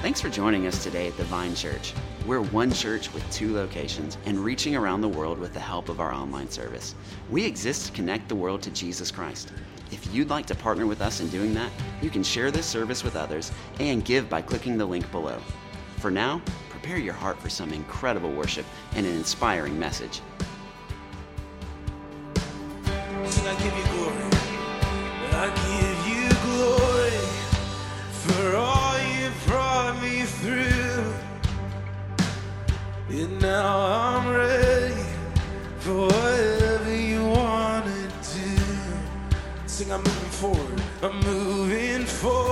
Thanks for joining us today at the Vine Church. We're one church with two locations and reaching around the world with the help of our online service. We exist to connect the world to Jesus Christ. If you'd like to partner with us in doing that, you can share this service with others and give by clicking the link below. For now, prepare your heart for some incredible worship and an inspiring message. I'm moving forward. I'm moving forward.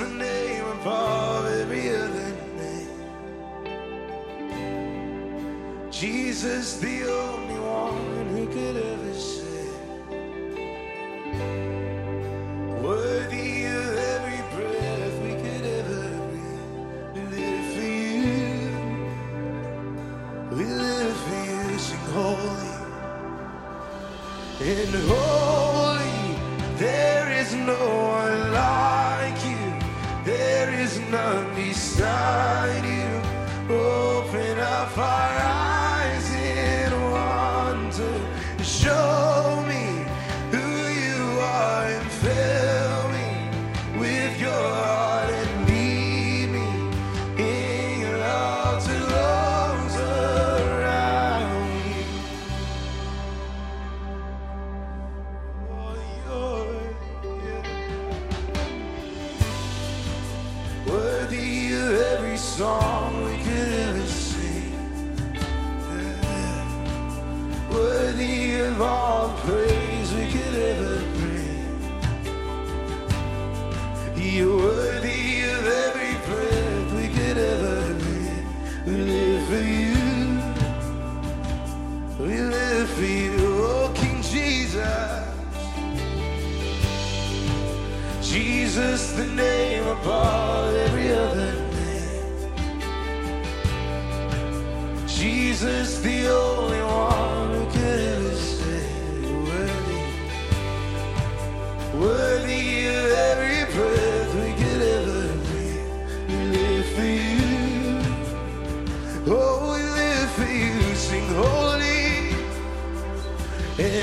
the name above every other name. Jesus, the only one who could ever save.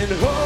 And holy.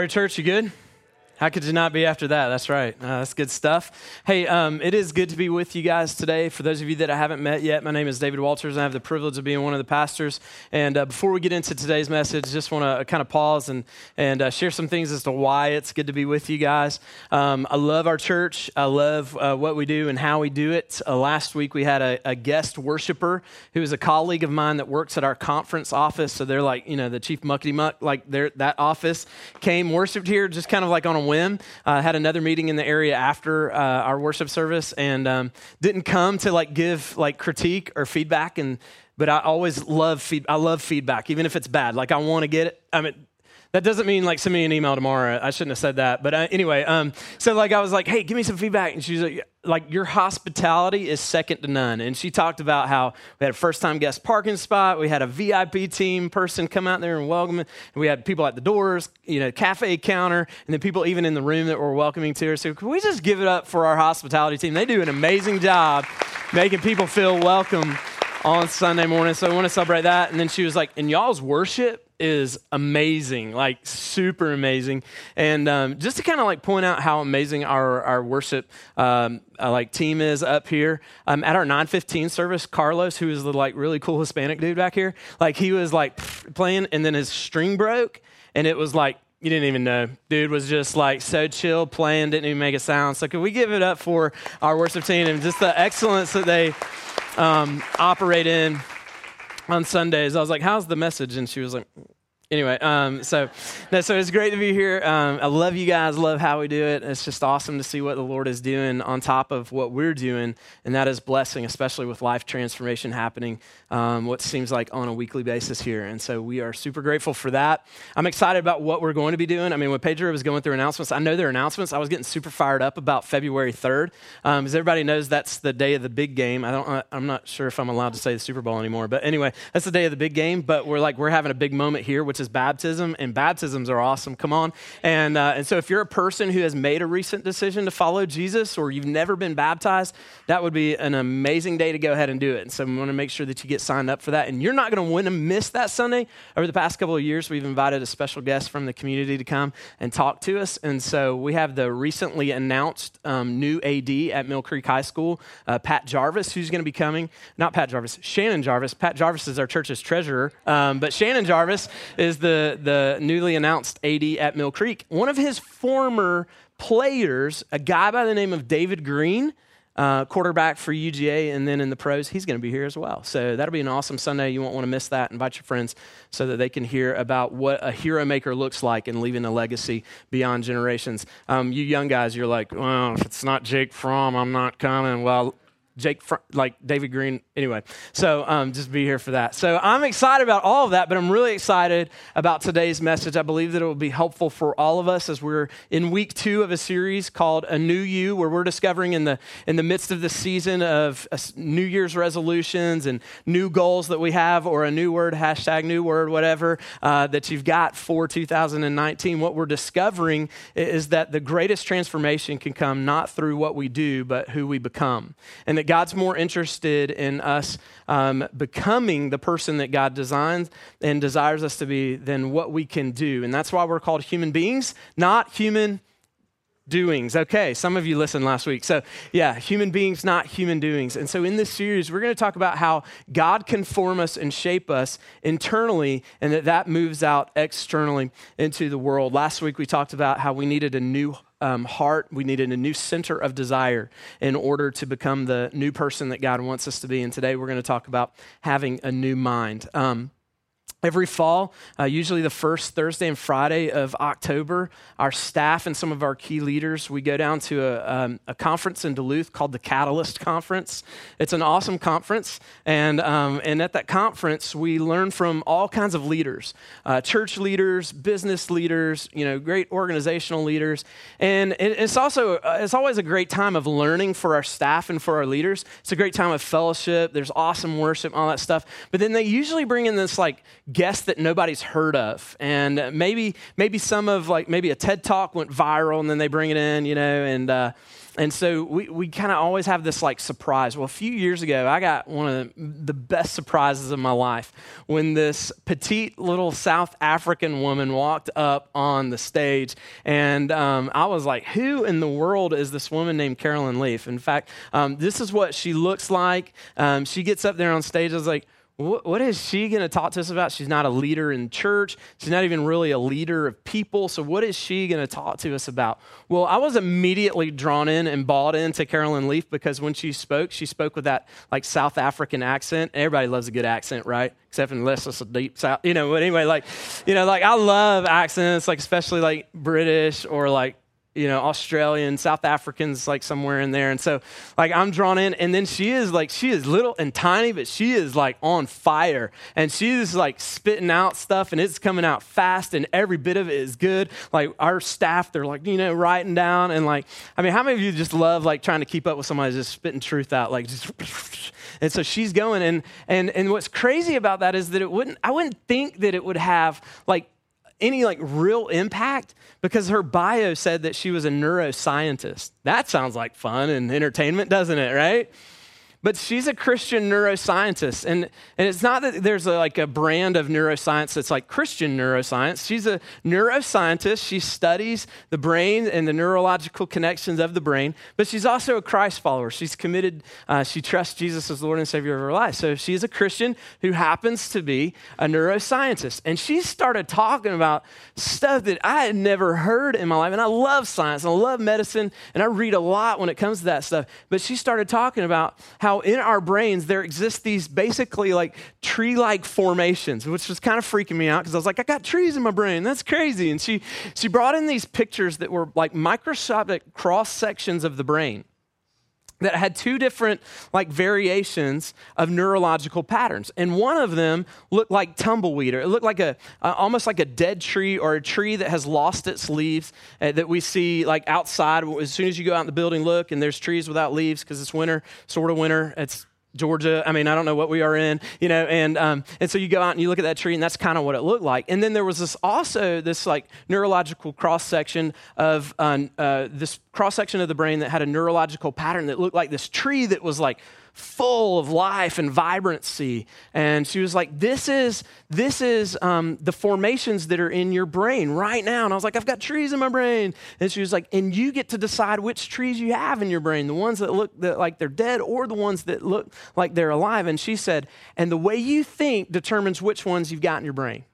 Are you, church? You good? How could you not be after that? That's right. Uh, that's good stuff. Hey, um, it is good to be with you guys today. For those of you that I haven't met yet, my name is David Walters, and I have the privilege of being one of the pastors. And uh, before we get into today's message, just want to kind of pause and and uh, share some things as to why it's good to be with you guys. Um, I love our church. I love uh, what we do and how we do it. Uh, last week we had a, a guest worshiper who is a colleague of mine that works at our conference office. So they're like, you know, the chief muckety muck, like that office came worshipped here just kind of like on a whim. Uh, had another meeting in the area after uh, our worship service and um, didn't come to like give like critique or feedback. And but I always love feed. I love feedback, even if it's bad. Like I want to get it. I mean, that doesn't mean like send me an email tomorrow. I shouldn't have said that. But uh, anyway, um, so like I was like, hey, give me some feedback. And she's like, like your hospitality is second to none. And she talked about how we had a first time guest parking spot. We had a VIP team person come out there and welcome. And we had people at the doors, you know, cafe counter, and then people even in the room that were welcoming to her. So can we just give it up for our hospitality team? They do an amazing job making people feel welcome on Sunday morning. So I want to celebrate that. And then she was like, in y'all's worship, is amazing, like super amazing. And um, just to kind of like point out how amazing our, our worship um, uh, like team is up here um, at our 915 service, Carlos, who is the like really cool Hispanic dude back here, like he was like playing and then his string broke and it was like you didn't even know. Dude was just like so chill, playing, didn't even make a sound. So, could we give it up for our worship team and just the excellence that they um, operate in? On Sundays. I was like, "How's the message?" And she was like, anyway, um, so no, so it's great to be here. Um, I love you guys. Love how we do it. It's just awesome to see what the Lord is doing on top of what we're doing, and that is blessing, especially with life transformation happening. Um, what seems like on a weekly basis here, and so we are super grateful for that. I'm excited about what we're going to be doing. I mean, when Pedro was going through announcements, I know their announcements. I was getting super fired up about February 3rd, um, as everybody knows that's the day of the big game. I don't. I'm not sure if I'm allowed to say the Super Bowl anymore, but anyway, that's the day of the big game. But we're like we're having a big moment here, which is baptism, and baptisms are awesome. Come on. And, uh, and so if you're a person who has made a recent decision to follow Jesus or you've never been baptized, that would be an amazing day to go ahead and do it. And so we want to make sure that you get signed up for that. And you're not going to want to miss that Sunday. Over the past couple of years, we've invited a special guest from the community to come and talk to us. And so we have the recently announced um, new AD at Mill Creek High School, uh, Pat Jarvis, who's going to be coming. Not Pat Jarvis, Shannon Jarvis. Pat Jarvis is our church's treasurer. Um, but Shannon Jarvis is the the, newly announced AD at Mill Creek. One of his former players, a guy by the name of David Greene, uh, quarterback for UGA, and then in the pros, he's going to be here as well. So that'll be an awesome Sunday. You won't want to miss that. Invite your friends so that they can hear about what a hero maker looks like and leaving a legacy beyond generations. Um, you young guys, you're like, well, if it's not Jake Fromm, I'm not coming. Well, Jake, like David Greene. Anyway, so um, just be here for that. So I'm excited about all of that, but I'm really excited about today's message. I believe that it will be helpful for all of us as we're in week two of a series called A New You, where we're discovering in the in the midst of the season of uh, New Year's resolutions and new goals that we have, or a new word hashtag new word, whatever uh, that you've got for 2019. What we're discovering is that the greatest transformation can come not through what we do, but who we become, and that God's more interested in us um, becoming the person that God designs and desires us to be than what we can do. And that's why we're called human beings, not human doings. Okay, some of you listened last week. So, yeah, human beings, not human doings. And so, in this series, we're going to talk about how God can form us and shape us internally, and that that moves out externally into the world. Last week, we talked about how we needed a new um, heart. We needed a new center of desire in order to become the new person that God wants us to be. And today we're going to talk about having a new mind. Um, Every fall, uh, usually the first Thursday and Friday of October, our staff and some of our key leaders, we go down to a, um, a conference in Duluth called the Catalyst Conference. It's an awesome conference, and, um, and at that conference, we learn from all kinds of leaders, uh, church leaders, business leaders, you know, great organizational leaders, and it, it's also uh, it's always a great time of learning for our staff and for our leaders. It's a great time of fellowship. There's awesome worship, all that stuff, but then they usually bring in this like guests that nobody's heard of. And maybe, maybe some of like, maybe a TED talk went viral and then they bring it in, you know, and, uh, and so we, we kind of always have this like surprise. Well, a few years ago, I got one of the best surprises of my life when this petite little South African woman walked up on the stage. And um, I was like, who in the world is this woman named Caroline Leaf? In fact, um, this is what she looks like. Um, she gets up there on stage. I was like, what is she going to talk to us about? She's not a leader in church. She's not even really a leader of people. So, what is she going to talk to us about? Well, I was immediately drawn in and bought into Caroline Leaf because when she spoke, she spoke with that like South African accent. Everybody loves a good accent, right? Except unless it's a deep South, you know. But anyway, like, you know, like I love accents, like especially like British or like you know, Australian, South Africans, like somewhere in there. And so, like, I'm drawn in. And then she is like, she is little and tiny, but she is like on fire. And she's like spitting out stuff and it's coming out fast and every bit of it is good. Like, our staff, they're like, you know, writing down. And like, I mean, how many of you just love like trying to keep up with somebody just spitting truth out? Like, just. And so she's going. And, and, and what's crazy about that is that it wouldn't, I wouldn't think that it would have like any like real impact because her bio said that she was a neuroscientist. That sounds like fun and entertainment, doesn't it, right? But she's a Christian neuroscientist. And, and it's not that there's a, like a brand of neuroscience that's like Christian neuroscience. She's a neuroscientist. She studies the brain and the neurological connections of the brain, but she's also a Christ follower. She's committed, uh, she trusts Jesus as Lord and Savior of her life. So she's a Christian who happens to be a neuroscientist. And she started talking about stuff that I had never heard in my life. And I love science I love medicine and I read a lot when it comes to that stuff. But she started talking about how how in our brains there exist these basically like tree like formations, which was kind of freaking me out because I was like, I got trees in my brain. That's crazy. And she, she brought in these pictures that were like microscopic cross sections of the brain that had two different like variations of neurological patterns. And one of them looked like tumbleweed or it looked like a uh, almost like a dead tree or a tree that has lost its leaves uh, that we see like outside. As soon as you go out in the building look and there's trees without leaves because it's winter sort of winter. It's Georgia. I mean, I don't know what we are in, you know, and um, and so you go out and you look at that tree, and that's kind of what it looked like. And then there was this also this like neurological cross section of uh, uh, this cross section of the brain that had a neurological pattern that looked like this tree that was like full of life and vibrancy. And she was like, This is, this is um, the formations that are in your brain right now. And I was like, I've got trees in my brain. And she was like, And you get to decide which trees you have in your brain the ones that look that, like they're dead or the ones that look like they're alive. And she said, And the way you think determines which ones you've got in your brain.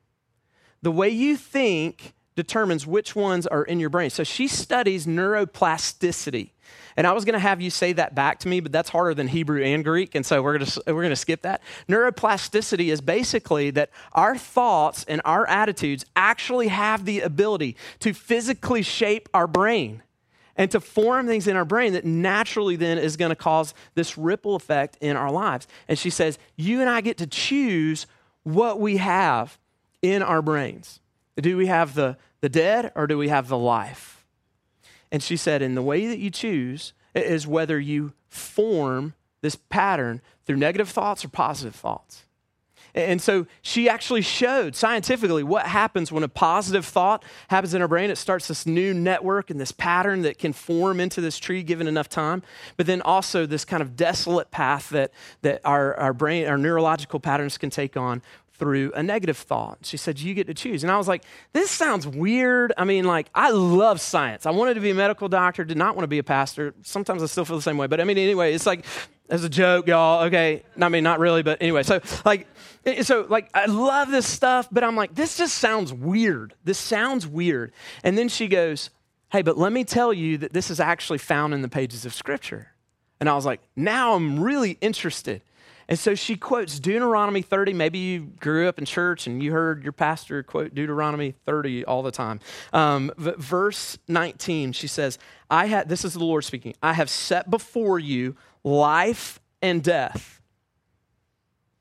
The way you think determines which ones are in your brain. So she studies neuroplasticity. And I was going to have you say that back to me, but that's harder than Hebrew and Greek, and so we're going to we're going to skip that. Neuroplasticity is basically that our thoughts and our attitudes actually have the ability to physically shape our brain and to form things in our brain that naturally then is going to cause this ripple effect in our lives. And she says, "You and I get to choose what we have in our brains. Do we have the the dead or do we have the life?" And she said, and the way that you choose is whether you form this pattern through negative thoughts or positive thoughts. And so she actually showed scientifically what happens when a positive thought happens in our brain. It starts this new network and this pattern that can form into this tree given enough time. But then also this kind of desolate path that, that our, our brain, our neurological patterns can take on through a negative thought. She said, You get to choose. And I was like, This sounds weird. I mean, like, I love science. I wanted to be a medical doctor, did not want to be a pastor. Sometimes I still feel the same way. But I mean, anyway, it's like, as a joke, y'all. Okay. I mean, not really, but anyway. So, like, so, like, I love this stuff, but I'm like, this just sounds weird. This sounds weird. And then she goes, Hey, but let me tell you that this is actually found in the pages of Scripture. And I was like, Now I'm really interested. And so she quotes Deuteronomy 30. Maybe you grew up in church and you heard your pastor quote Deuteronomy 30 all the time. Um, verse 19, she says, I had, this is the Lord speaking, I have set before you life and death.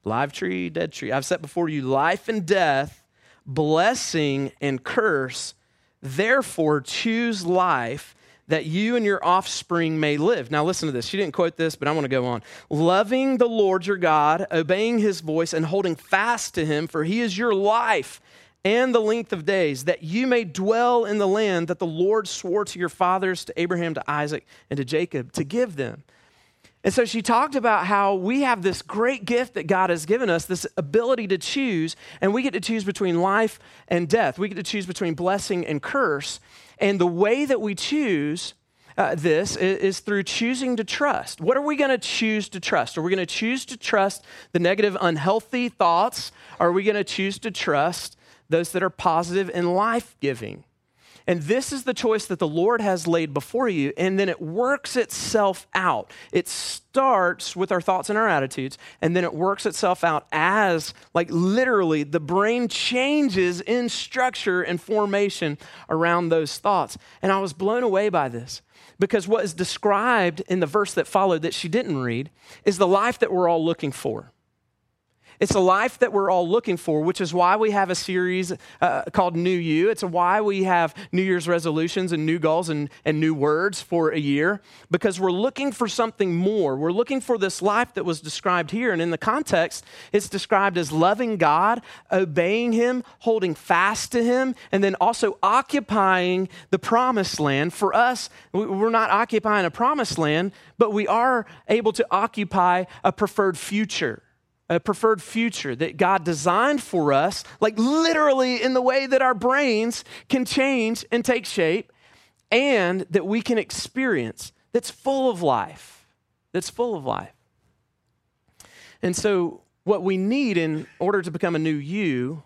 Live tree, dead tree. I've set before you life and death, blessing and curse. Therefore, choose life that you and your offspring may live. Now, listen to this. She didn't quote this, but I want to go on. Loving the Lord your God, obeying his voice, and holding fast to him, for he is your life and the length of days, that you may dwell in the land that the Lord swore to your fathers, to Abraham, to Isaac, and to Jacob, to give them. And so she talked about how we have this great gift that God has given us, this ability to choose, and we get to choose between life and death. We get to choose between blessing and curse. And the way that we choose uh, this is, is, through choosing to trust. What are we going to choose to trust? Are we going to choose to trust the negative, unhealthy thoughts? Are we going to choose to trust those that are positive and life giving? And this is the choice that the Lord has laid before you, and then it works itself out. It starts with our thoughts and our attitudes, and then it works itself out as, like, literally, the brain changes in structure and formation around those thoughts. And I was blown away by this because what is described in the verse that followed that she didn't read is the life that we're all looking for. It's a life that we're all looking for, which is why we have a series uh, called New You. It's why we have New Year's resolutions and new goals and, and new words for a year, because we're looking for something more. We're looking for this life that was described here. And in the context, it's described as loving God, obeying Him, holding fast to Him, and then also occupying the promised land. For us, we're not occupying a promised land, but we are able to occupy a preferred future a preferred future that God designed for us, like literally in the way that our brains can change and take shape, and that we can experience that's full of life. That's full of life. And so, what we need in order to become a new you,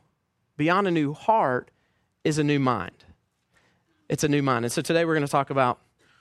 beyond a new heart, is a new mind. It's a new mind. And so, today we're going to talk about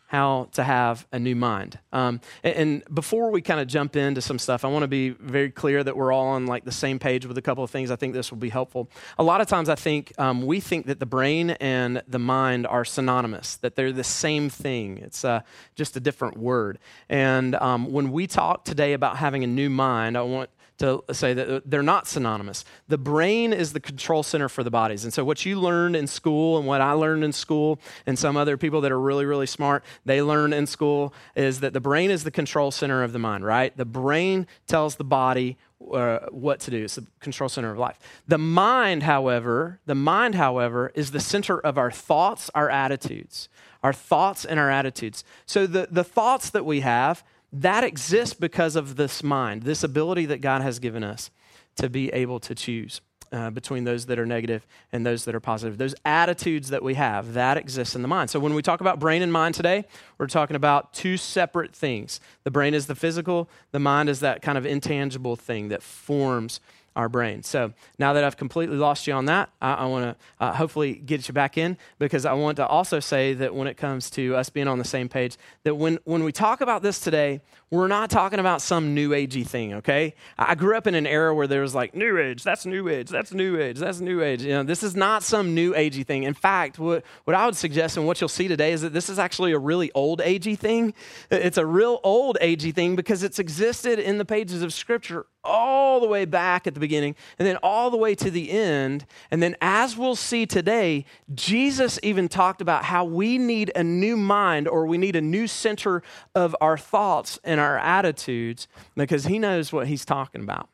how to have a new mind. Um, and, and, before we kind of jump into some stuff, I want to be very clear that we're all on like the same page with a couple of things. I think this will be helpful. A lot of times, I think um, we think that the brain and the mind are synonymous, that they're the same thing. It's uh, just a different word. And um, when we talk today about having a new mind, I want to say that they're not synonymous. The brain is the control center for the bodies. And so, what you learned in school and what I learned in school, and some other people that are really, really smart, they learn in school, is that the brain is the control center of the mind, right? The brain tells the body uh, what to do. It's the control center of life. The mind, however, the mind, however, is the center of our thoughts, our attitudes, our thoughts and our attitudes. So the, the thoughts that we have, that exists because of this mind, this ability that God has given us to be able to choose. Uh, between those that are negative and those that are positive. Those attitudes that we have, that exists in the mind. So when we talk about brain and mind today, we're talking about two separate things. The brain is the physical, the mind is that kind of intangible thing that forms our brain. So now that I've completely lost you on that, I, I want to uh, hopefully get you back in because I want to also say that when it comes to us being on the same page, that when, when we talk about this today, we're not talking about some new agey thing, okay? I grew up in an era where there was like, new age, that's new age, that's new age, that's new age. You know, this is not some new agey thing. In fact, what, what I would suggest and what you'll see today is that this is actually a really old agey thing. It's a real old agey thing because it's existed in the pages of Scripture all the way back at the beginning and then all the way to the end. And then, as we'll see today, Jesus even talked about how we need a new mind or we need a new center of our thoughts and our attitudes because he knows what he's talking about.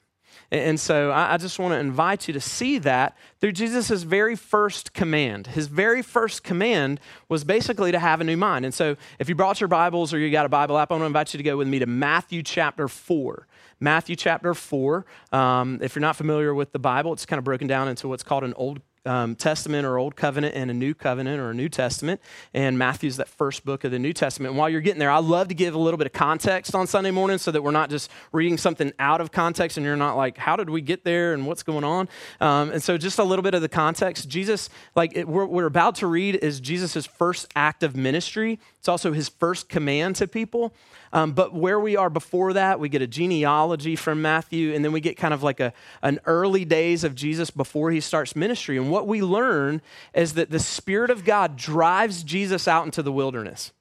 And so I just want to invite you to see that through Jesus' very first command. His very first command was basically to have a new mind. And so if you brought your Bibles or you got a Bible app, I want to invite you to go with me to Matthew chapter 4. Matthew chapter 4. Um, if you're not familiar with the Bible, it's kind of broken down into what's called an Old um, Testament or Old Covenant and a New Covenant or a New Testament. And Matthew's that first book of the New Testament. And while you're getting there, I love to give a little bit of context on Sunday morning so that we're not just reading something out of context and you're not like, how did we get there and what's going on? Um, and so just a little bit of the context. Jesus, like it, we're, we're about to read, is Jesus' first act of ministry. It's also his first command to people. Um, but where we are before that, we get a genealogy from Matthew, and then we get kind of like a, an early days of Jesus before he starts ministry. And what we learn is that the Spirit of God drives Jesus out into the wilderness.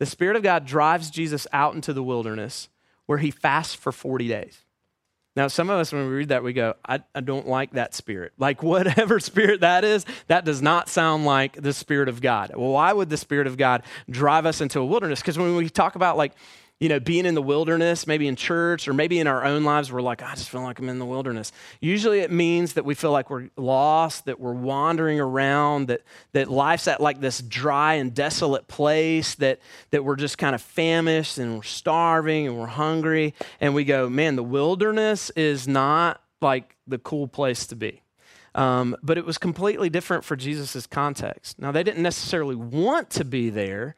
The Spirit of God drives Jesus out into the wilderness where he fasts for 40 days. Now, some of us, when we read that, we go, I, I don't like that spirit. Like, whatever spirit that is, that does not sound like the Spirit of God. Well, why would the Spirit of God drive us into a wilderness? Because when we talk about, like, you know, being in the wilderness, maybe in church or maybe in our own lives, we're like, I just feel like I'm in the wilderness. Usually it means that we feel like we're lost, that we're wandering around, that, that life's at like this dry and desolate place, that, that we're just kind of famished and we're starving and we're hungry. And we go, man, the wilderness is not like the cool place to be. Um, but it was completely different for Jesus' context. Now, they didn't necessarily want to be there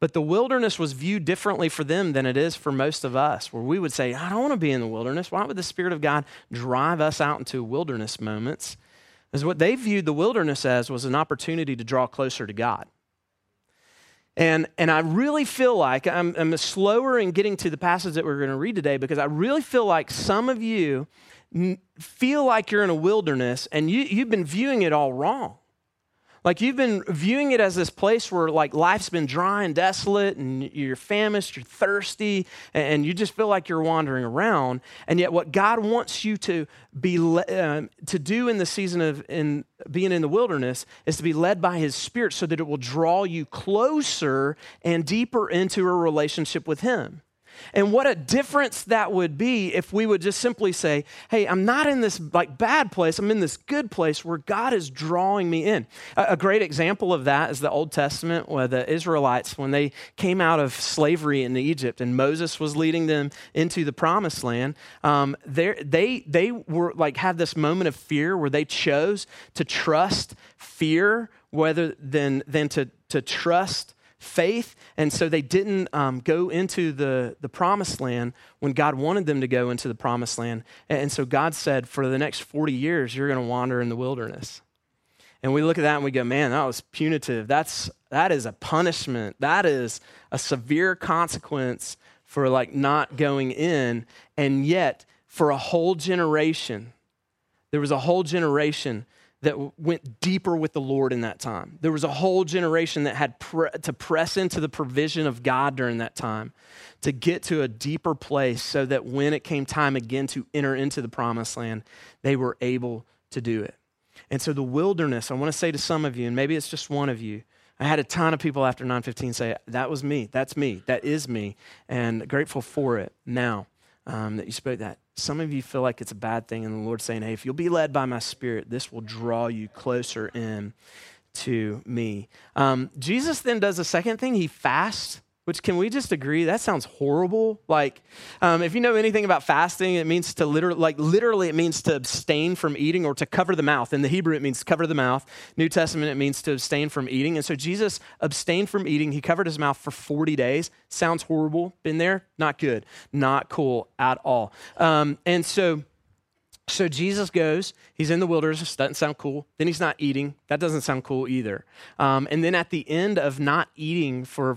but the wilderness was viewed differently for them than it is for most of us, where we would say, I don't want to be in the wilderness. Why would the Spirit of God drive us out into wilderness moments? Is what they viewed the wilderness as was an opportunity to draw closer to God. And, and I really feel like I'm, I'm slower in getting to the passage that we're going to read today because I really feel like some of you feel like you're in a wilderness and you, you've been viewing it all wrong. Like you've been viewing it as this place where like life's been dry and desolate and you're famished, you're thirsty, and you just feel like you're wandering around. And yet what God wants you to be uh, to do in the season of in being in the wilderness is to be led by his spirit so that it will draw you closer and deeper into a relationship with him. And what a difference that would be if we would just simply say, "Hey, I'm not in this like bad place. I'm in this good place where God is drawing me in." A, a great example of that is the Old Testament, where the Israelites, when they came out of slavery in Egypt, and Moses was leading them into the Promised Land, um, they they were like had this moment of fear where they chose to trust fear rather than than to to trust faith. And so they didn't um, go into the, the promised land when God wanted them to go into the promised land. And so God said, for the next 40 years, you're going to wander in the wilderness. And we look at that and we go, man, that was punitive. That's, that is a punishment. That is a severe consequence for like not going in. And yet, for a whole generation, there was a whole generation that went deeper with the Lord in that time. There was a whole generation that had pre- to press into the provision of God during that time to get to a deeper place so that when it came time again to enter into the promised land, they were able to do it. And so the wilderness, I want to say to some of you, and maybe it's just one of you, I had a ton of people after 915 say, That was me. That's me. That is me. And grateful for it now um, that you spoke that. Some of you feel like it's a bad thing, and the Lord's saying, hey, if you'll be led by my spirit, this will draw you closer in to me. Um, Jesus then does a second thing. He fasts which can we just agree? That sounds horrible. Like um, if you know anything about fasting it means to literally like literally it means to abstain from eating or to cover the mouth. In the hebrew it means cover the mouth. New testament it means to abstain from eating. And so jesus abstained from eating. He covered his mouth for 40 days. Sounds horrible. Been there? Not good. Not cool at all. Um, and so so Jesus goes, he's in the wilderness, doesn't sound cool. Then he's not eating, that doesn't sound cool either. Um, and then at the end of not eating for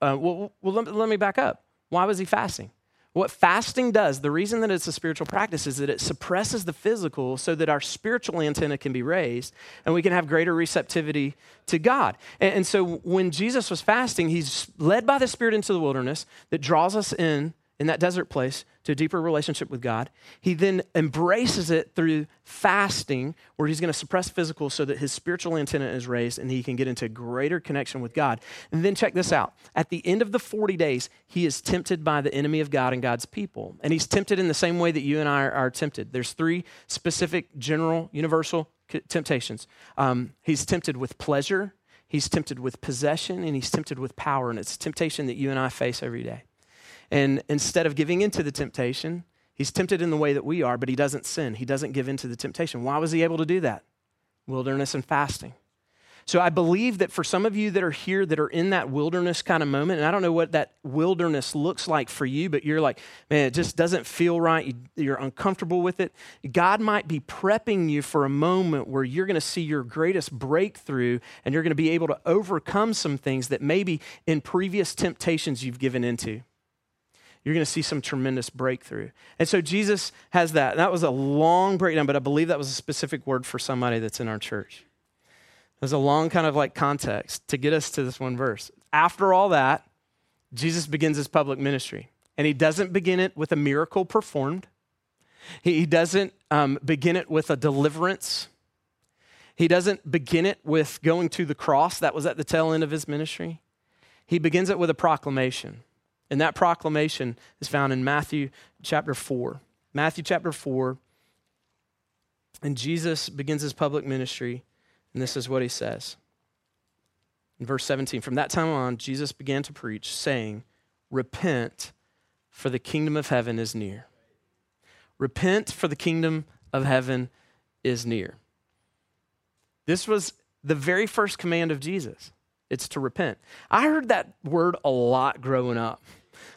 uh, well, well let, let me back up. Why was he fasting? What fasting does, the reason that it's a spiritual practice is that it suppresses the physical so that our spiritual antenna can be raised and we can have greater receptivity to God. And, and, so when Jesus was fasting, he's led by the Spirit into the wilderness that draws us in in that desert place to a deeper relationship with God. He then embraces it through fasting, where he's going to suppress physical so that his spiritual antenna is raised and he can get into greater connection with God. And then check this out. At the end of the 40 days, he is tempted by the enemy of God and God's people. And he's tempted in the same way that you and I are, tempted. There's three specific, general, universal temptations. Um, he's tempted with pleasure, he's tempted with possession, and he's tempted with power. And it's a temptation that you and I face every day. And instead of giving into the temptation, he's tempted in the way that we are, but he doesn't sin. He doesn't give into the temptation. Why was he able to do that? Wilderness and fasting. So I believe that for some of you that are here that are in that wilderness kind of moment, and I don't know what that wilderness looks like for you, but you're like, man, it just doesn't feel right. You're uncomfortable with it. God might be prepping you for a moment where you're going to see your greatest breakthrough and you're going to be able to overcome some things that maybe in previous temptations you've given into you're going to see some tremendous breakthrough. And so Jesus has that. that was a long breakdown, but I believe that was a specific word for somebody that's in our church. There's a long kind of like context to get us to this one verse. After all that, Jesus begins his public ministry. And he doesn't begin it with a miracle performed. He, he doesn't um, begin it with a deliverance. He doesn't begin it with going to the cross. That was at the tail end of his ministry. He begins it with a proclamation. And that proclamation is found in Matthew chapter 4. Matthew chapter 4. And Jesus begins his public ministry, and this is what he says. In verse 17, from that time on, Jesus began to preach, saying, Repent, for the kingdom of heaven is near. Repent, for the kingdom of heaven is near. This was the very first command of Jesus. It's to repent. I heard that word a lot growing up.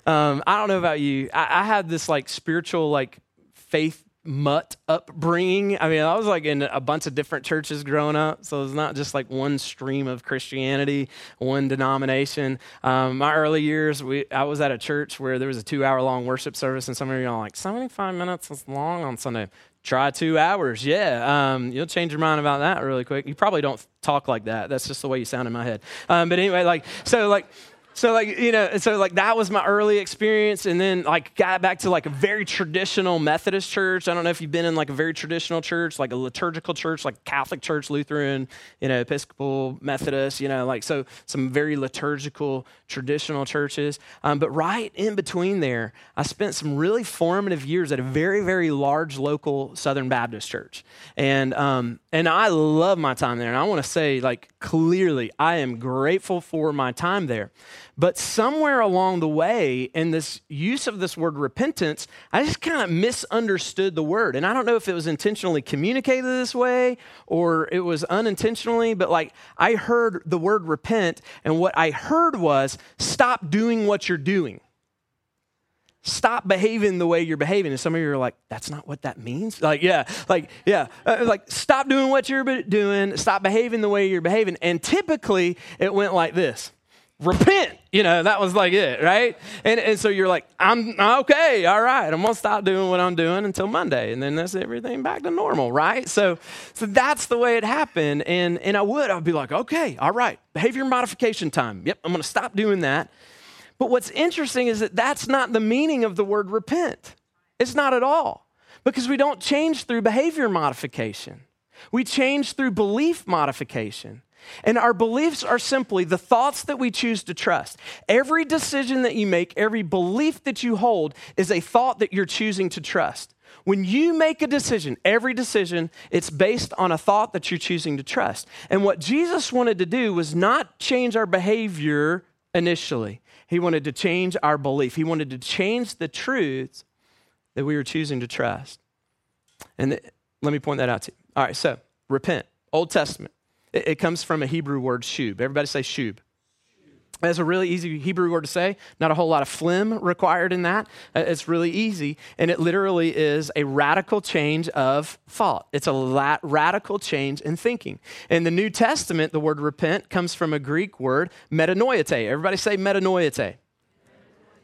Um, I don't know about you. I, I had this like spiritual, like faith mutt upbringing. I mean, I was like in a bunch of different churches growing up, so it's not just like one stream of Christianity, one denomination. Um, my early years, we I was at a church where there was a two-hour-long worship service, and some of you are like, seventy-five minutes is long on Sunday. Try two hours, yeah. Um, you'll change your mind about that really quick. You probably don't talk like that. That's just the way you sound in my head. Um, but anyway, like so, like so like you know so like that was my early experience and then like got back to like a very traditional methodist church. I don't know if you've been in like a very traditional church like a liturgical church like catholic church lutheran you know episcopal methodist you know like so some very liturgical traditional churches. Um, but right in between there i spent some really formative years at a very very large local southern baptist church. And um, and i love my time there and i want to say like clearly i am grateful for my time there but somewhere along the way, in this use of this word repentance, I just kind of misunderstood the word. And I don't know if it was intentionally communicated this way or it was unintentionally, but like I heard the word repent, and what I heard was stop doing what you're doing. Stop behaving the way you're behaving. And some of you are like, that's not what that means. Like, yeah, like, yeah, uh, like, stop doing what you're doing, stop behaving the way you're behaving. And typically, it went like this repent. You know, that was like it, right? And, and so you're like, I'm okay, all right, I'm gonna stop doing what I'm doing until Monday, and then that's everything back to normal, right? So, so that's the way it happened. And and I would, I'd be like, okay, all right, behavior modification time. Yep, I'm gonna stop doing that. But what's interesting is that that's not the meaning of the word repent. It's not at all. Because we don't change through behavior modification. We change through belief modification. And our beliefs are simply the thoughts that we choose to trust. Every decision that you make, every belief that you hold is a thought that you're choosing to trust. When you make a decision, every decision, it's based on a thought that you're choosing to trust. And what Jesus wanted to do was not change our behavior initially, He wanted to change our belief. He wanted to change the truths that we were choosing to trust. And th- let me point that out to you. All right, so repent, Old Testament. It, it comes from a Hebrew word, shub. Everybody say shub. That's a really easy Hebrew word to say. Not a whole lot of phlegm required in that. Uh, it's really easy. And it literally is a radical change of thought. It's a la- radical change in thinking. In the New Testament, the word repent comes from a Greek word, metanoite. Everybody say metanoite.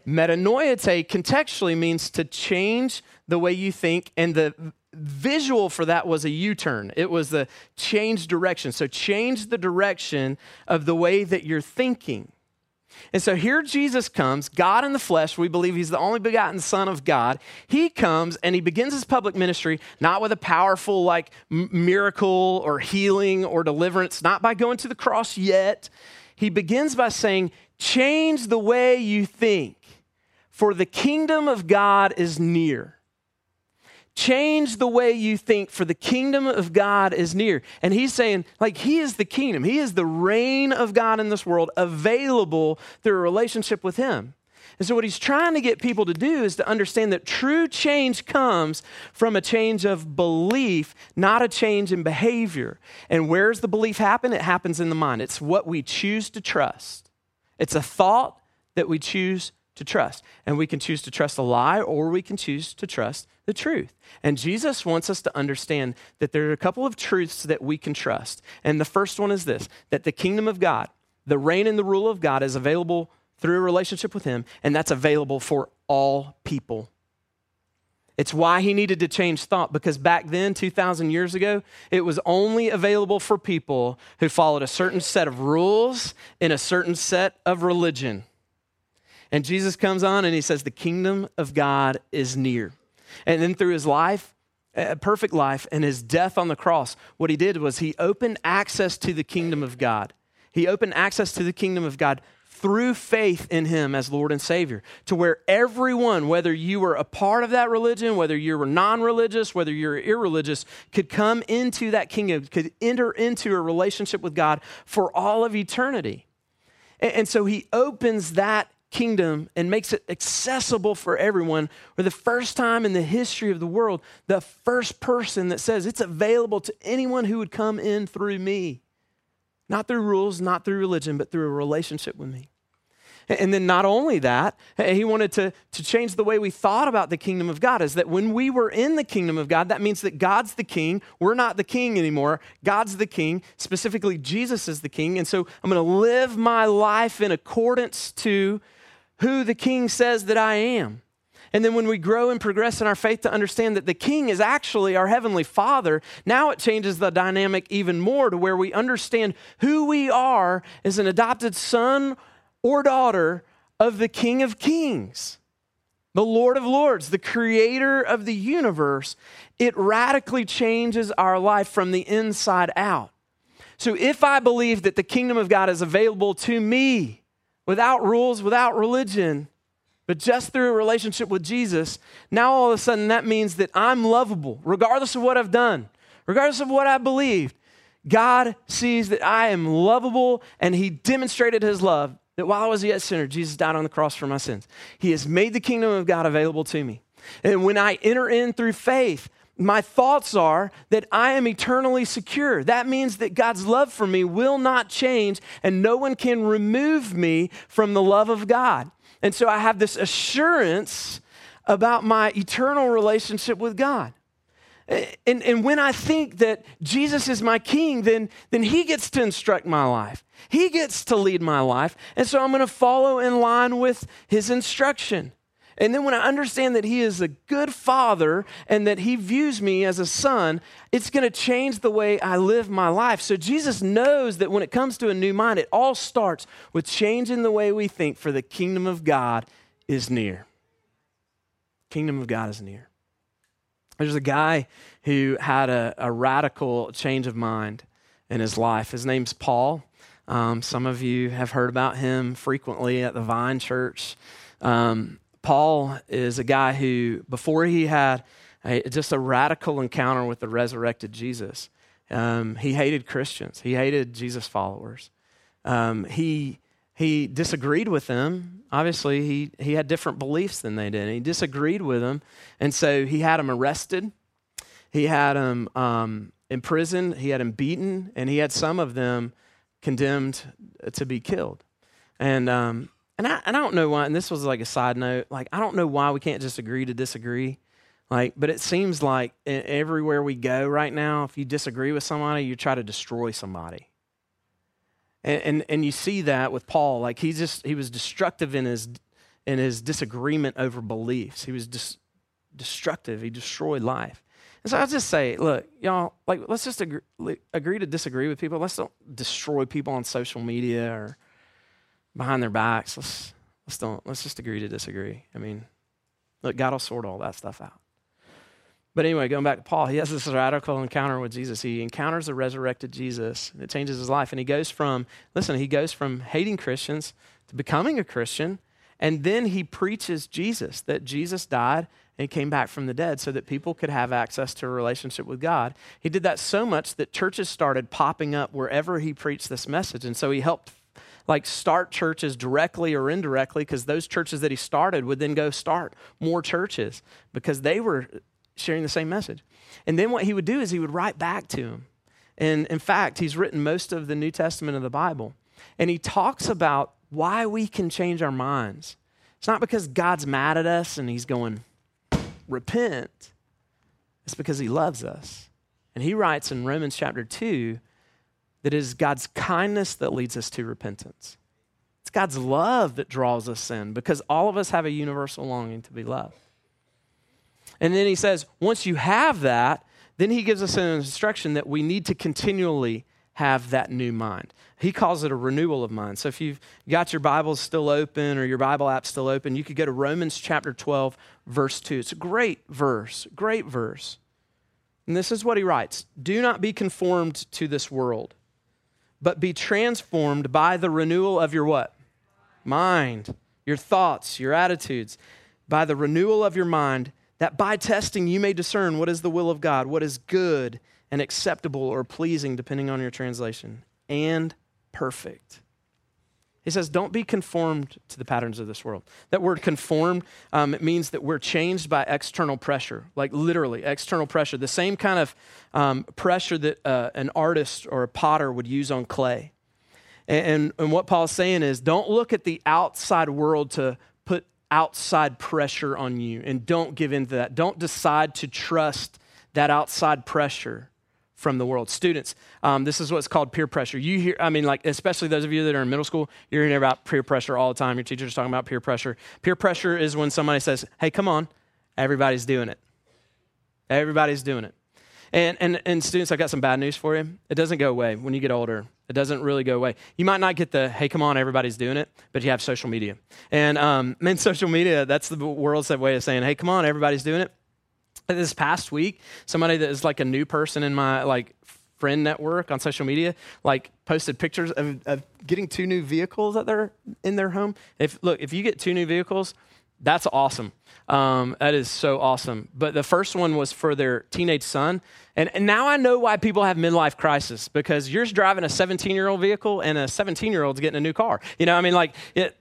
Metanoite contextually means to change the way you think, and the visual for that was a U turn. It was the change direction. So, change the direction of the way that you're thinking. And so here Jesus comes, God in the flesh. We believe he's the only begotten Son of God. He comes and he begins his public ministry not with a powerful, like, miracle or healing or deliverance, not by going to the cross yet. He begins by saying, Change the way you think, for the kingdom of God is near. Change the way you think, for the kingdom of God is near. And he's saying, like, he is the kingdom, he is the reign of God in this world available through a relationship with him. And so, what he's trying to get people to do is to understand that true change comes from a change of belief, not a change in behavior. And where's the belief happen? It happens in the mind. It's what we choose to trust. It's a thought that we choose to trust. And we can choose to trust a lie or we can choose to trust the truth. And Jesus wants us to understand that there are a couple of truths that we can trust. And the first one is this that the kingdom of God, the reign and the rule of God, is available through a relationship with Him, and that's available for all people. It's why he needed to change thought because back then, 2,000 years ago, it was only available for people who followed a certain set of rules in a certain set of religion. And Jesus comes on and he says, The kingdom of God is near. And then through his life, a perfect life, and his death on the cross, what he did was he opened access to the kingdom of God. He opened access to the kingdom of God through faith in him as Lord and Savior, to where everyone, whether you were a part of that religion, whether you were non religious, whether you're irreligious, could come into that kingdom, could enter into a relationship with God for all of eternity. And, and so he opens that kingdom and makes it accessible for everyone. For the first time in the history of the world, the first person that says it's available to anyone who would come in through me. Not through rules, not through religion, but through a relationship with me. And then not only that, he wanted to, to change the way we thought about the kingdom of God is that when we were in the kingdom of God, that means that God's the king. We're not the king anymore. God's the king. Specifically, Jesus is the king. And so I'm going to live my life in accordance to who the king says that I am. And then when we grow and progress in our faith to understand that the king is actually our heavenly father, now it changes the dynamic even more to where we understand who we are as an adopted son or daughter of the king of kings, the Lord of lords, the creator of the universe. It radically changes our life from the inside out. So if I believe that the kingdom of God is available to me without rules, without religion, but just through a relationship with Jesus, now all of a sudden that means that I'm lovable, regardless of what I've done, regardless of what I believed. God sees that I am lovable, and He demonstrated His love that while I was yet a sinner, Jesus died on the cross for my sins. He has made the kingdom of God available to me. And when I enter in through faith, my thoughts are that I am eternally secure. That means that God's love for me will not change, and no one can remove me from the love of God. And so I have this assurance about my eternal relationship with God. And, and when I think that Jesus is my king, then, then he gets to instruct my life. He gets to lead my life. And so I'm going to follow in line with his instruction. And then when I understand that He is a good father and that He views me as a son, it's going to change the way I live my life. So Jesus knows that when it comes to a new mind, it all starts with changing the way we think, for the kingdom of God is near. Kingdom of God is near. There's a guy who had a, a radical change of mind in his life. His name's Paul. Um, some of you have heard about him frequently at the Vine Church. Um, Paul is a guy who, before he had a, just a radical encounter with the resurrected Jesus, um, he hated Christians. He hated Jesus followers. Um, he he disagreed with them. Obviously, he he had different beliefs than they did. He disagreed with them, and so he had them arrested. He had them um, imprisoned. He had them beaten, and he had some of them condemned to be killed. And um, and I, and I don't know why, and this was like a side note, like, I don't know why we can't just agree to disagree. Like, but it seems like everywhere we go right now, if you disagree with somebody, you try to destroy somebody. And, and, and you see that with Paul. Like, he just, he was destructive in his, in his disagreement over beliefs. He was just destructive. He destroyed life. And so I just say, look, y'all, like, let's just agree, agree to disagree with people. Let's don't destroy people on social media or, behind their backs. Let's let's don't let's just agree to disagree. I mean, look, God will sort all that stuff out. But anyway, going back to Paul, he has this radical encounter with Jesus. He encounters the resurrected Jesus. It changes his life. And he goes from, listen, he goes from hating Christians to becoming a Christian. And then he preaches Jesus, that Jesus died and he came back from the dead so that people could have access to a relationship with God. He did that so much that churches started popping up wherever he preached this message. And so he helped like start churches directly or indirectly because those churches that he started would then go start more churches because they were sharing the same message. And then what he would do is he would write back to him. And in fact, he's written most of the New Testament of the Bible. And he talks about why we can change our minds. It's not because God's mad at us and he's going, repent. It's because he loves us. And he writes in Romans chapter 2 that it is God's kindness that leads us to repentance. It's God's love that draws us in because all of us have a universal longing to be loved. And then he says, once you have that, then he gives us an instruction that we need to continually have that new mind. He calls it a renewal of mind. So if you've got your Bibles still open or your Bible app still open, you could go to Romans chapter 12, verse 2. It's a great verse, great verse. And this is what he writes Do not be conformed to this world, but be transformed by the renewal of your what? Mind, your thoughts, your attitudes, by the renewal of your mind, that by testing you may discern what is the will of God, what is good and acceptable or pleasing, depending on your translation, and perfect. He says, don't be conformed to the patterns of this world. That word conformed, um, it means that we're changed by external pressure, like literally external pressure, the same kind of um, pressure that uh, an artist or a potter would use on clay. And, and, and what Paul's saying is, don't look at the outside world to put outside pressure on you, and don't give in to that. Don't decide to trust that outside pressure from the world. Students, um, this is what's called peer pressure. You hear, I mean, like, especially those of you that are in middle school, you're hearing about peer pressure all the time. Your teacher's talking about peer pressure. Peer pressure is when somebody says, hey, come on, everybody's doing it. Everybody's doing it. And, and, and students, I've got some bad news for you. It doesn't go away when you get older. It doesn't really go away. You might not get the, hey, come on, everybody's doing it, but you have social media. And um, in social media, that's the world's way of saying, hey, come on, everybody's doing it this past week somebody that is like a new person in my like friend network on social media like posted pictures of, of getting two new vehicles that they're in their home. If look if you get two new vehicles that's awesome. Um, that is so awesome. But the first one was for their teenage son. And, and now i know why people have midlife crisis because you're driving a 17 year old vehicle and a 17 year old's getting a new car. You know i mean? Like it,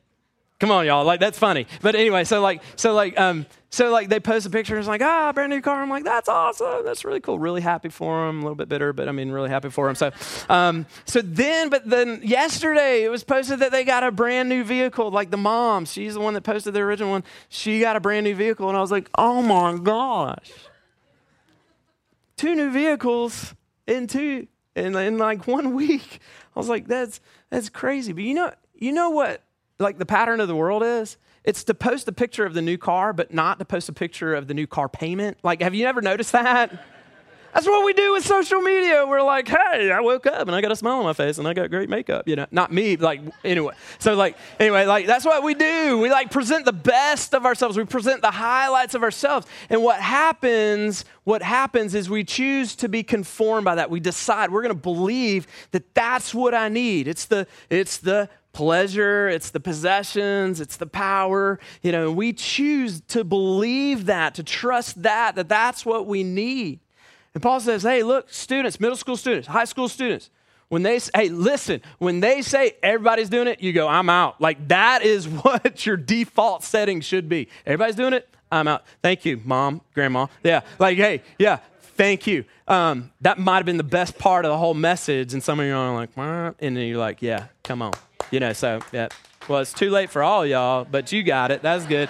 Come on, y'all. Like that's funny. But anyway, so like, so like, um, so like they post a picture and it's like, ah, brand new car. I'm like, that's awesome. That's really cool. Really happy for him. A little bit bitter, but I mean, really happy for him. So, um, so then, but then yesterday it was posted that they got a brand new vehicle. Like the mom, she's the one that posted the original one. She got a brand new vehicle, and I was like, oh my gosh, two new vehicles in two in, in like one week. I was like, that's that's crazy. But you know, you know what? Like the pattern of the world is it's to post a picture of the new car but not to post a picture of the new car payment. Like have you ever noticed that? That's what we do with social media. We're like hey i woke up and i got a smile on my face and i got great makeup you know? Not me like anyway. So like anyway like that's what we do. We like present the best of ourselves. We present the highlights of ourselves. And what happens what happens is we choose to be conformed by that. We decide we're going to believe that that's what i need. It's the it's the pleasure, it's the possessions, it's the power. You know, we choose to believe that, to trust that, that that's what we need. And Paul says, hey, look, students, middle school students, high school students, when they say, hey, listen, when they say everybody's doing it, you go, I'm out. Like that is what your default setting should be. Everybody's doing it, I'm out. Thank you, mom, grandma. Yeah, like, hey, yeah, thank you. Um, that might have been the best part of the whole message. And some of you are like, and then you're like, yeah, come on. You know, so yeah. Well, it's too late for all y'all, but you got it. That's good.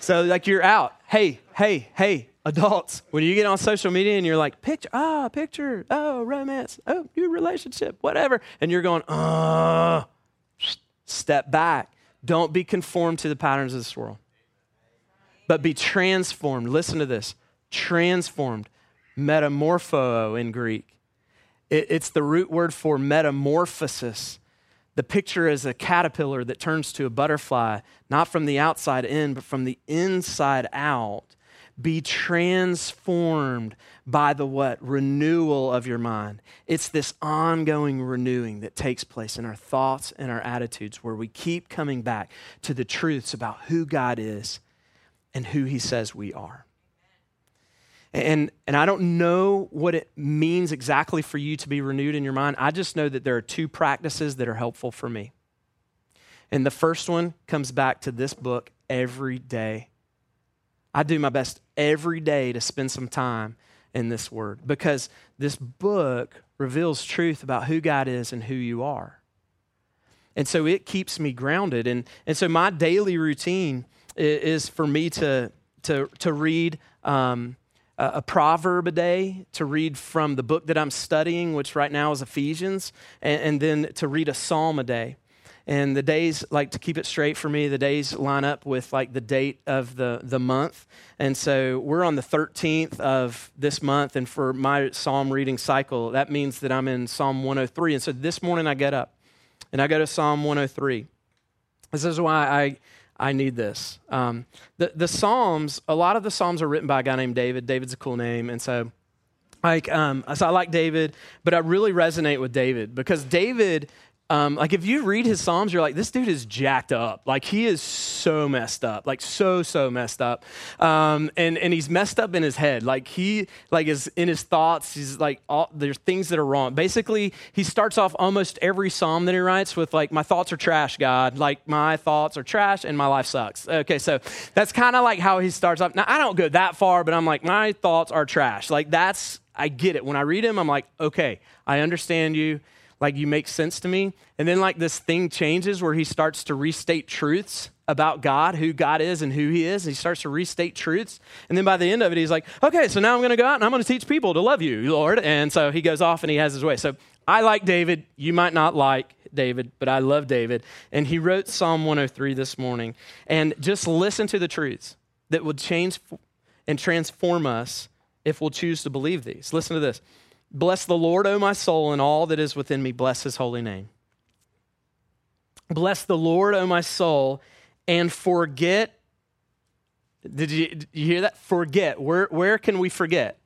So like you're out. Hey, hey, hey, adults. When you get on social media and you're like, picture, ah, picture, oh, romance, oh, new relationship, whatever, and you're going, uh, step back. Don't be conformed to the patterns of this world, but be transformed. Listen to this transformed, metamorpho in Greek. It, it's the root word for metamorphosis. The picture is a caterpillar that turns to a butterfly, not from the outside in, but from the inside out. Be transformed by the what? Renewal of your mind. It's this ongoing renewing that takes place in our thoughts and our attitudes where we keep coming back to the truths about who God is and who He says we are. And, and I don't know what it means exactly for you to be renewed in your mind. I just know that there are two practices that are helpful for me. And the first one comes back to this book every day. I do my best every day to spend some time in this word because this book reveals truth about who God is and who you are. And so it keeps me grounded. And, and so my daily routine is, for me to, to, to read. Um, a proverb a day to read from the book that I'm studying, which right now is Ephesians, and, and, then to read a psalm a day. and the days like to keep it straight for me the days line up with like the date of the the month. And so we're on the 13th of this month and for my psalm reading cycle that means that i'm in psalm 103 and so this morning i get up and i go to psalm 103 this is why i I need this. Um, the, the Psalms, a lot of the Psalms are written by a guy named David. David's a cool name. And so like um, so i like david but i really resonate with david because david um, like if you read his psalms you're like this dude is jacked up. Like he is so messed up. Like so so messed up. Um, and and he's messed up in his head. Like he like is in his thoughts he's like all, there's things that are wrong. Basically he starts off almost every psalm that he writes with like my thoughts are trash god. Like my thoughts are trash and my life sucks. Okay so that's kind of like how he starts off. Now i don't go that far but i'm like my thoughts are trash. Like that's I get it. When I read him, I'm like, okay, I understand you. Like, you make sense to me. And then, like, this thing changes where he starts to restate truths about God, who God is and who he is. And he starts to restate truths. And then by the end of it, he's like, okay, so now I'm going to go out and I'm going to teach people to love you, Lord. And so he goes off and he has his way. So I like David. You might not like David, but I love David. And he wrote Psalm 103 this morning. And just listen to the truths that will change and transform us if we'll choose to believe these. Listen to this Bless the Lord, O my soul, and all that is within me. Bless his holy name. Bless the Lord, O my soul, and forget. Did you, did you hear that? Forget. Where, where can we forget?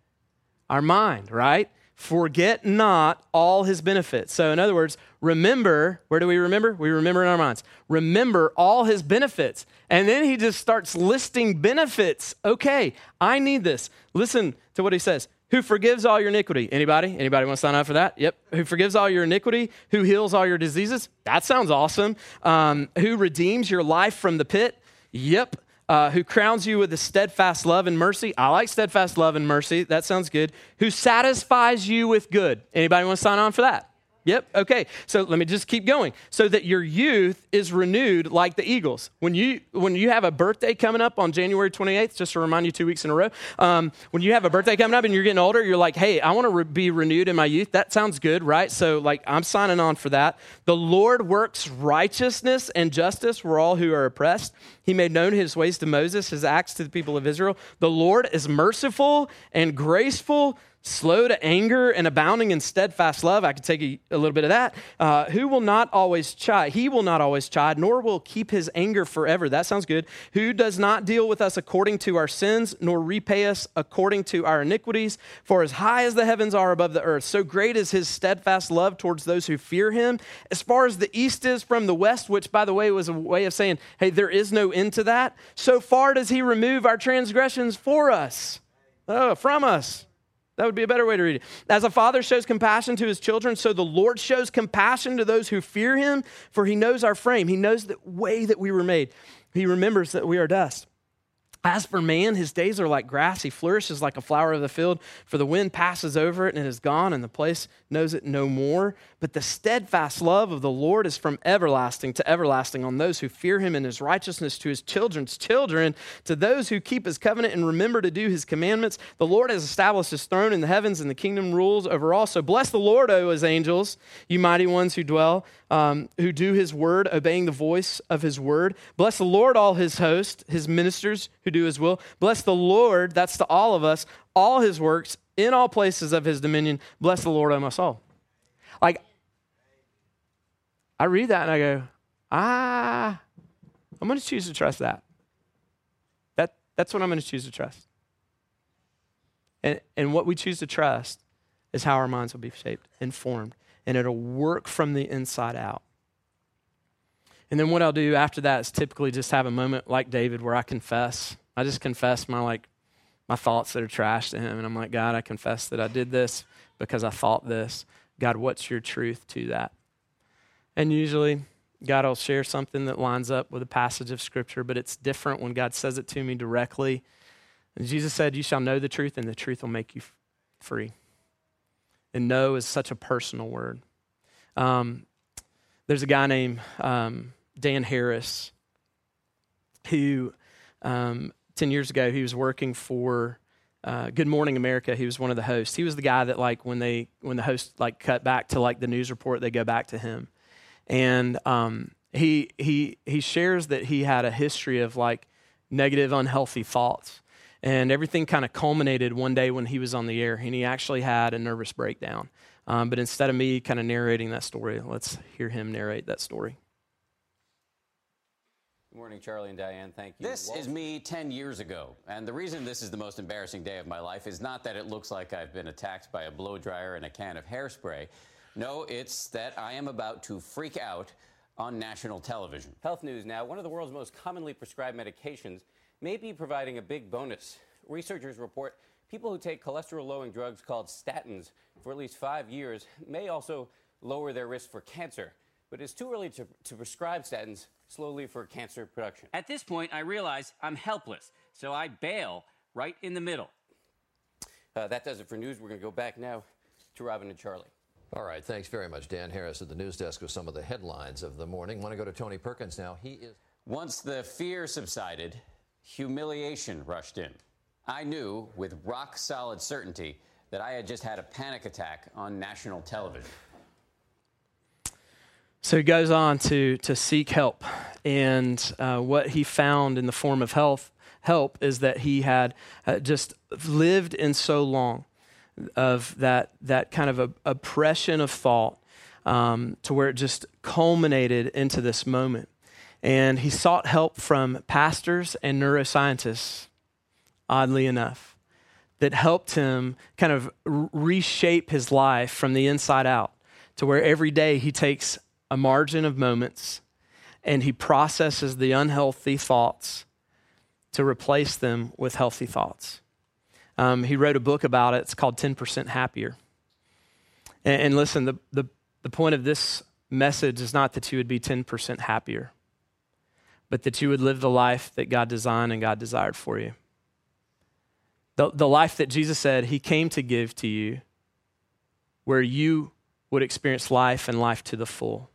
Our mind, right? Forget not all his benefits. So, in other words, remember, where do we remember? We remember in our minds. Remember all his benefits. And then he just starts listing benefits. Okay, I need this. Listen to what he says. Who forgives all your iniquity? Anybody? Anybody want to sign up for that? Yep. Who forgives all your iniquity? Who heals all your diseases? That sounds awesome. Um, who redeems your life from the pit? Yep uh, who crowns you with a steadfast love and mercy. I like steadfast love and mercy. That sounds good. Who satisfies you with good. Anybody want to sign on for that? Yep. Okay. So let me just keep going. So that your youth is renewed like the eagles. When you when you have a birthday coming up on January 28th, just to remind you, two weeks in a row. Um, when you have a birthday coming up and you're getting older, you're like, hey, I want to re- be renewed in my youth. That sounds good, right? So like, I'm signing on for that. The Lord works righteousness and justice for all who are oppressed. He made known his ways to Moses, his acts to the people of Israel. The Lord is merciful and graceful slow to anger and abounding in steadfast love. I could take a, a little bit of that. Uh, who will not always chide? He will not always chide, nor will keep his anger forever. That sounds good. Who does not deal with us according to our sins, nor repay us according to our iniquities? For as high as the heavens are above the earth, so great is his steadfast love towards those who fear him. As far as the east is from the west, which by the way was a way of saying, hey, there is no end to that, so far does he remove our transgressions for us. Oh, from us. That would be a better way to read it. As a father shows compassion to his children, so the Lord shows compassion to those who fear him, for he knows our frame. He knows the way that we were made. He remembers that we are dust. As for man, his days are like grass. He flourishes like a flower of the field, for the wind passes over it and it is gone, and the place knows it no more. But the steadfast love of the Lord is from everlasting to everlasting on those who fear him and his righteousness to his children's children, to those who keep his covenant and remember to do his commandments. The Lord has established his throne in the heavens, and the kingdom rules over all. So bless the Lord, O his angels, you mighty ones who dwell um, who do his word, obeying the voice of his word. Bless the Lord, all his host, his ministers who do his will. Bless the Lord, that's to all of us, all his works in all places of his dominion. Bless the Lord, O my soul. Like, I read that and I go, ah, I'm going to choose to trust that. that that's what I'm going to choose to trust. And, and what we choose to trust is how our minds will be shaped and formed and it'll work from the inside out. And then what I'll do after that is typically just have a moment like David where I confess. I just confess my like my thoughts that are trash to him and I'm like, God, I confess that I did this because I thought this. God, what's your truth to that? And usually God will share something that lines up with a passage of scripture, but it's different when God says it to me directly. And Jesus said, You shall know the truth, and the truth will make you free. And know is such a personal word. Um, there's a guy named um, Dan Harris who, um, 10 years ago, he was working for uh, Good Morning America. He was one of the hosts. He was the guy that, like, when they when the host like cut back to like the news report, they go back to him. And um, he he he shares that he had a history of like negative, unhealthy thoughts. And everything kind of culminated one day when he was on the air, and he actually had a nervous breakdown. Um, but instead of me kind of narrating that story, let's hear him narrate that story. Good morning, Charlie and Diane. Thank you. This Walt- is me 10 years ago. And the reason this is the most embarrassing day of my life is not that it looks like I've been attacked by a blow dryer and a can of hairspray. No, it's that I am about to freak out on national television. Health news now. One of the world's most commonly prescribed medications may be providing a big bonus. Researchers report people who take cholesterol lowering drugs called statins for at least five years may also lower their risk for cancer. But it's too early to, to prescribe statins slowly for cancer production. At this point, I realize I'm helpless, so I bail right in the middle. Uh, that does it for news. We're going to go back now to Robin and Charlie. All right, thanks very much, Dan Harris at the news desk with some of the headlines of the morning. Want to go to Tony Perkins now? He is. Once the fear subsided, humiliation rushed in. I knew with rock solid certainty that I had just had a panic attack on national television. So he goes on to, to seek help. And uh, what he found in the form of health, help is that he had uh, just lived in so long of that, that kind of a, oppression of thought um, to where it just culminated into this moment. And he sought help from pastors and neuroscientists, oddly enough, that helped him kind of reshape his life from the inside out to where every day he takes a margin of moments and he processes the unhealthy thoughts to replace them with healthy thoughts. Um, he wrote a book about it. It's called 10% Happier. And, and listen, the, the, the point of this message is not that you would be 10% happier, but that you would live the life that God designed and God desired for you. The, the life that Jesus said he came to give to you, where you would experience life and life to the full.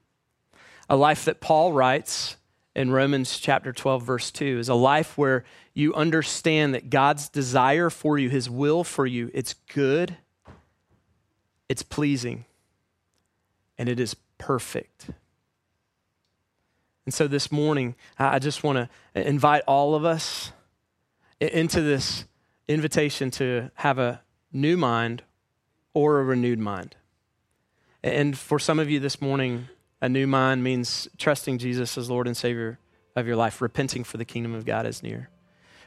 A life that Paul writes in Romans chapter 12, verse 2, is a life where you understand that God's desire for you, his will for you, it's good, it's pleasing, and it is perfect. And so this morning, I just want to invite all of us into this invitation to have a new mind or a renewed mind. And for some of you this morning, a new mind means trusting Jesus as Lord and Savior of your life, repenting for the kingdom of God is near.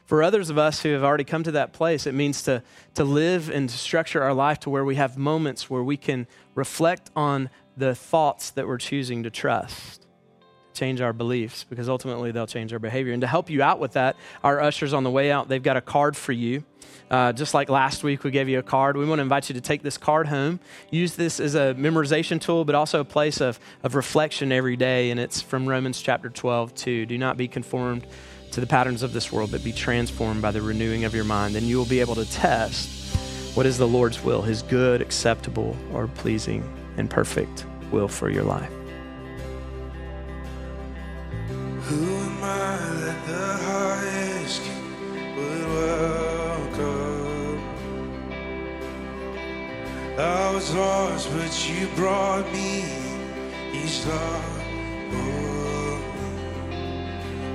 For others of us who have already come to that place, it means to, to live and to structure our life to where we have moments where we can reflect on the thoughts that we're choosing to trust, change our beliefs, because ultimately they'll change our behavior. And to help you out with that, our ushers on the way out, they've got a card for you. Uh, just like last week, we gave you a card. We want to invite you to take this card home. Use this as a memorization tool, but also a place of, of reflection every day. And it's from Romans chapter 12, 2. Do not be conformed to the patterns of this world, but be transformed by the renewing of your mind. And you will be able to test what is the Lord's will, his good, acceptable, or pleasing and perfect will for your life. Who am I that the highest would welcome? I was lost, but you brought me each love. Oh,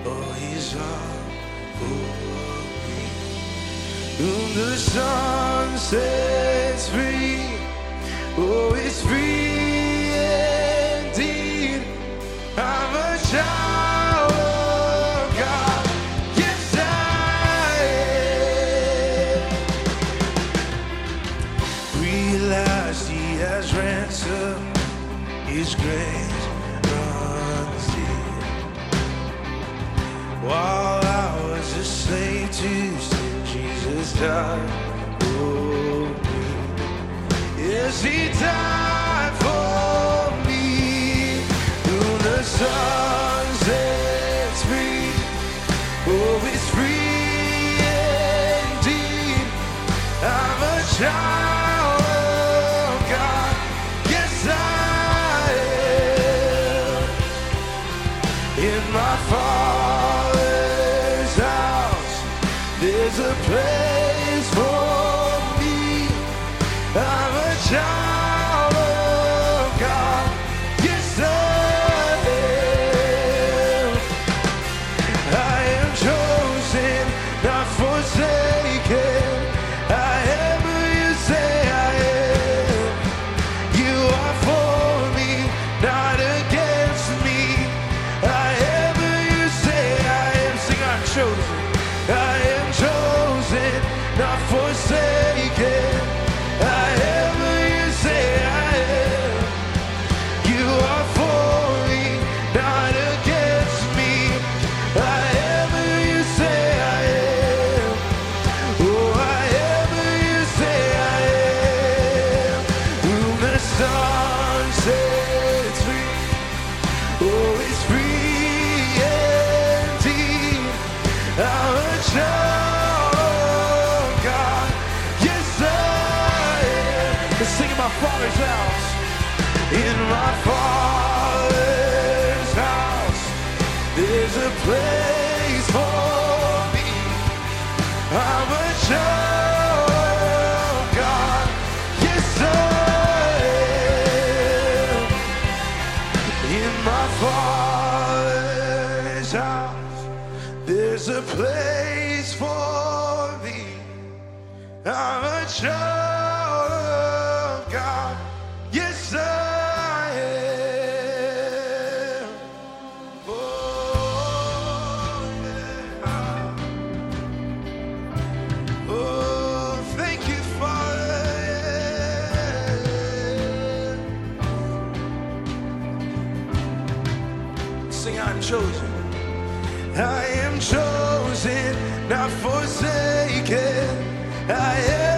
oh, he's love for me. Whom the Son sets free. Oh, it's free indeed. I'm a child His grace runs deep. While I was a slave to sin, Jesus died for me. Yes, He died for me. Who the Son sets free. Oh, it's free indeed. I'm a child In my Father's house, there's a place chosen. I am chosen, not forsaken. I am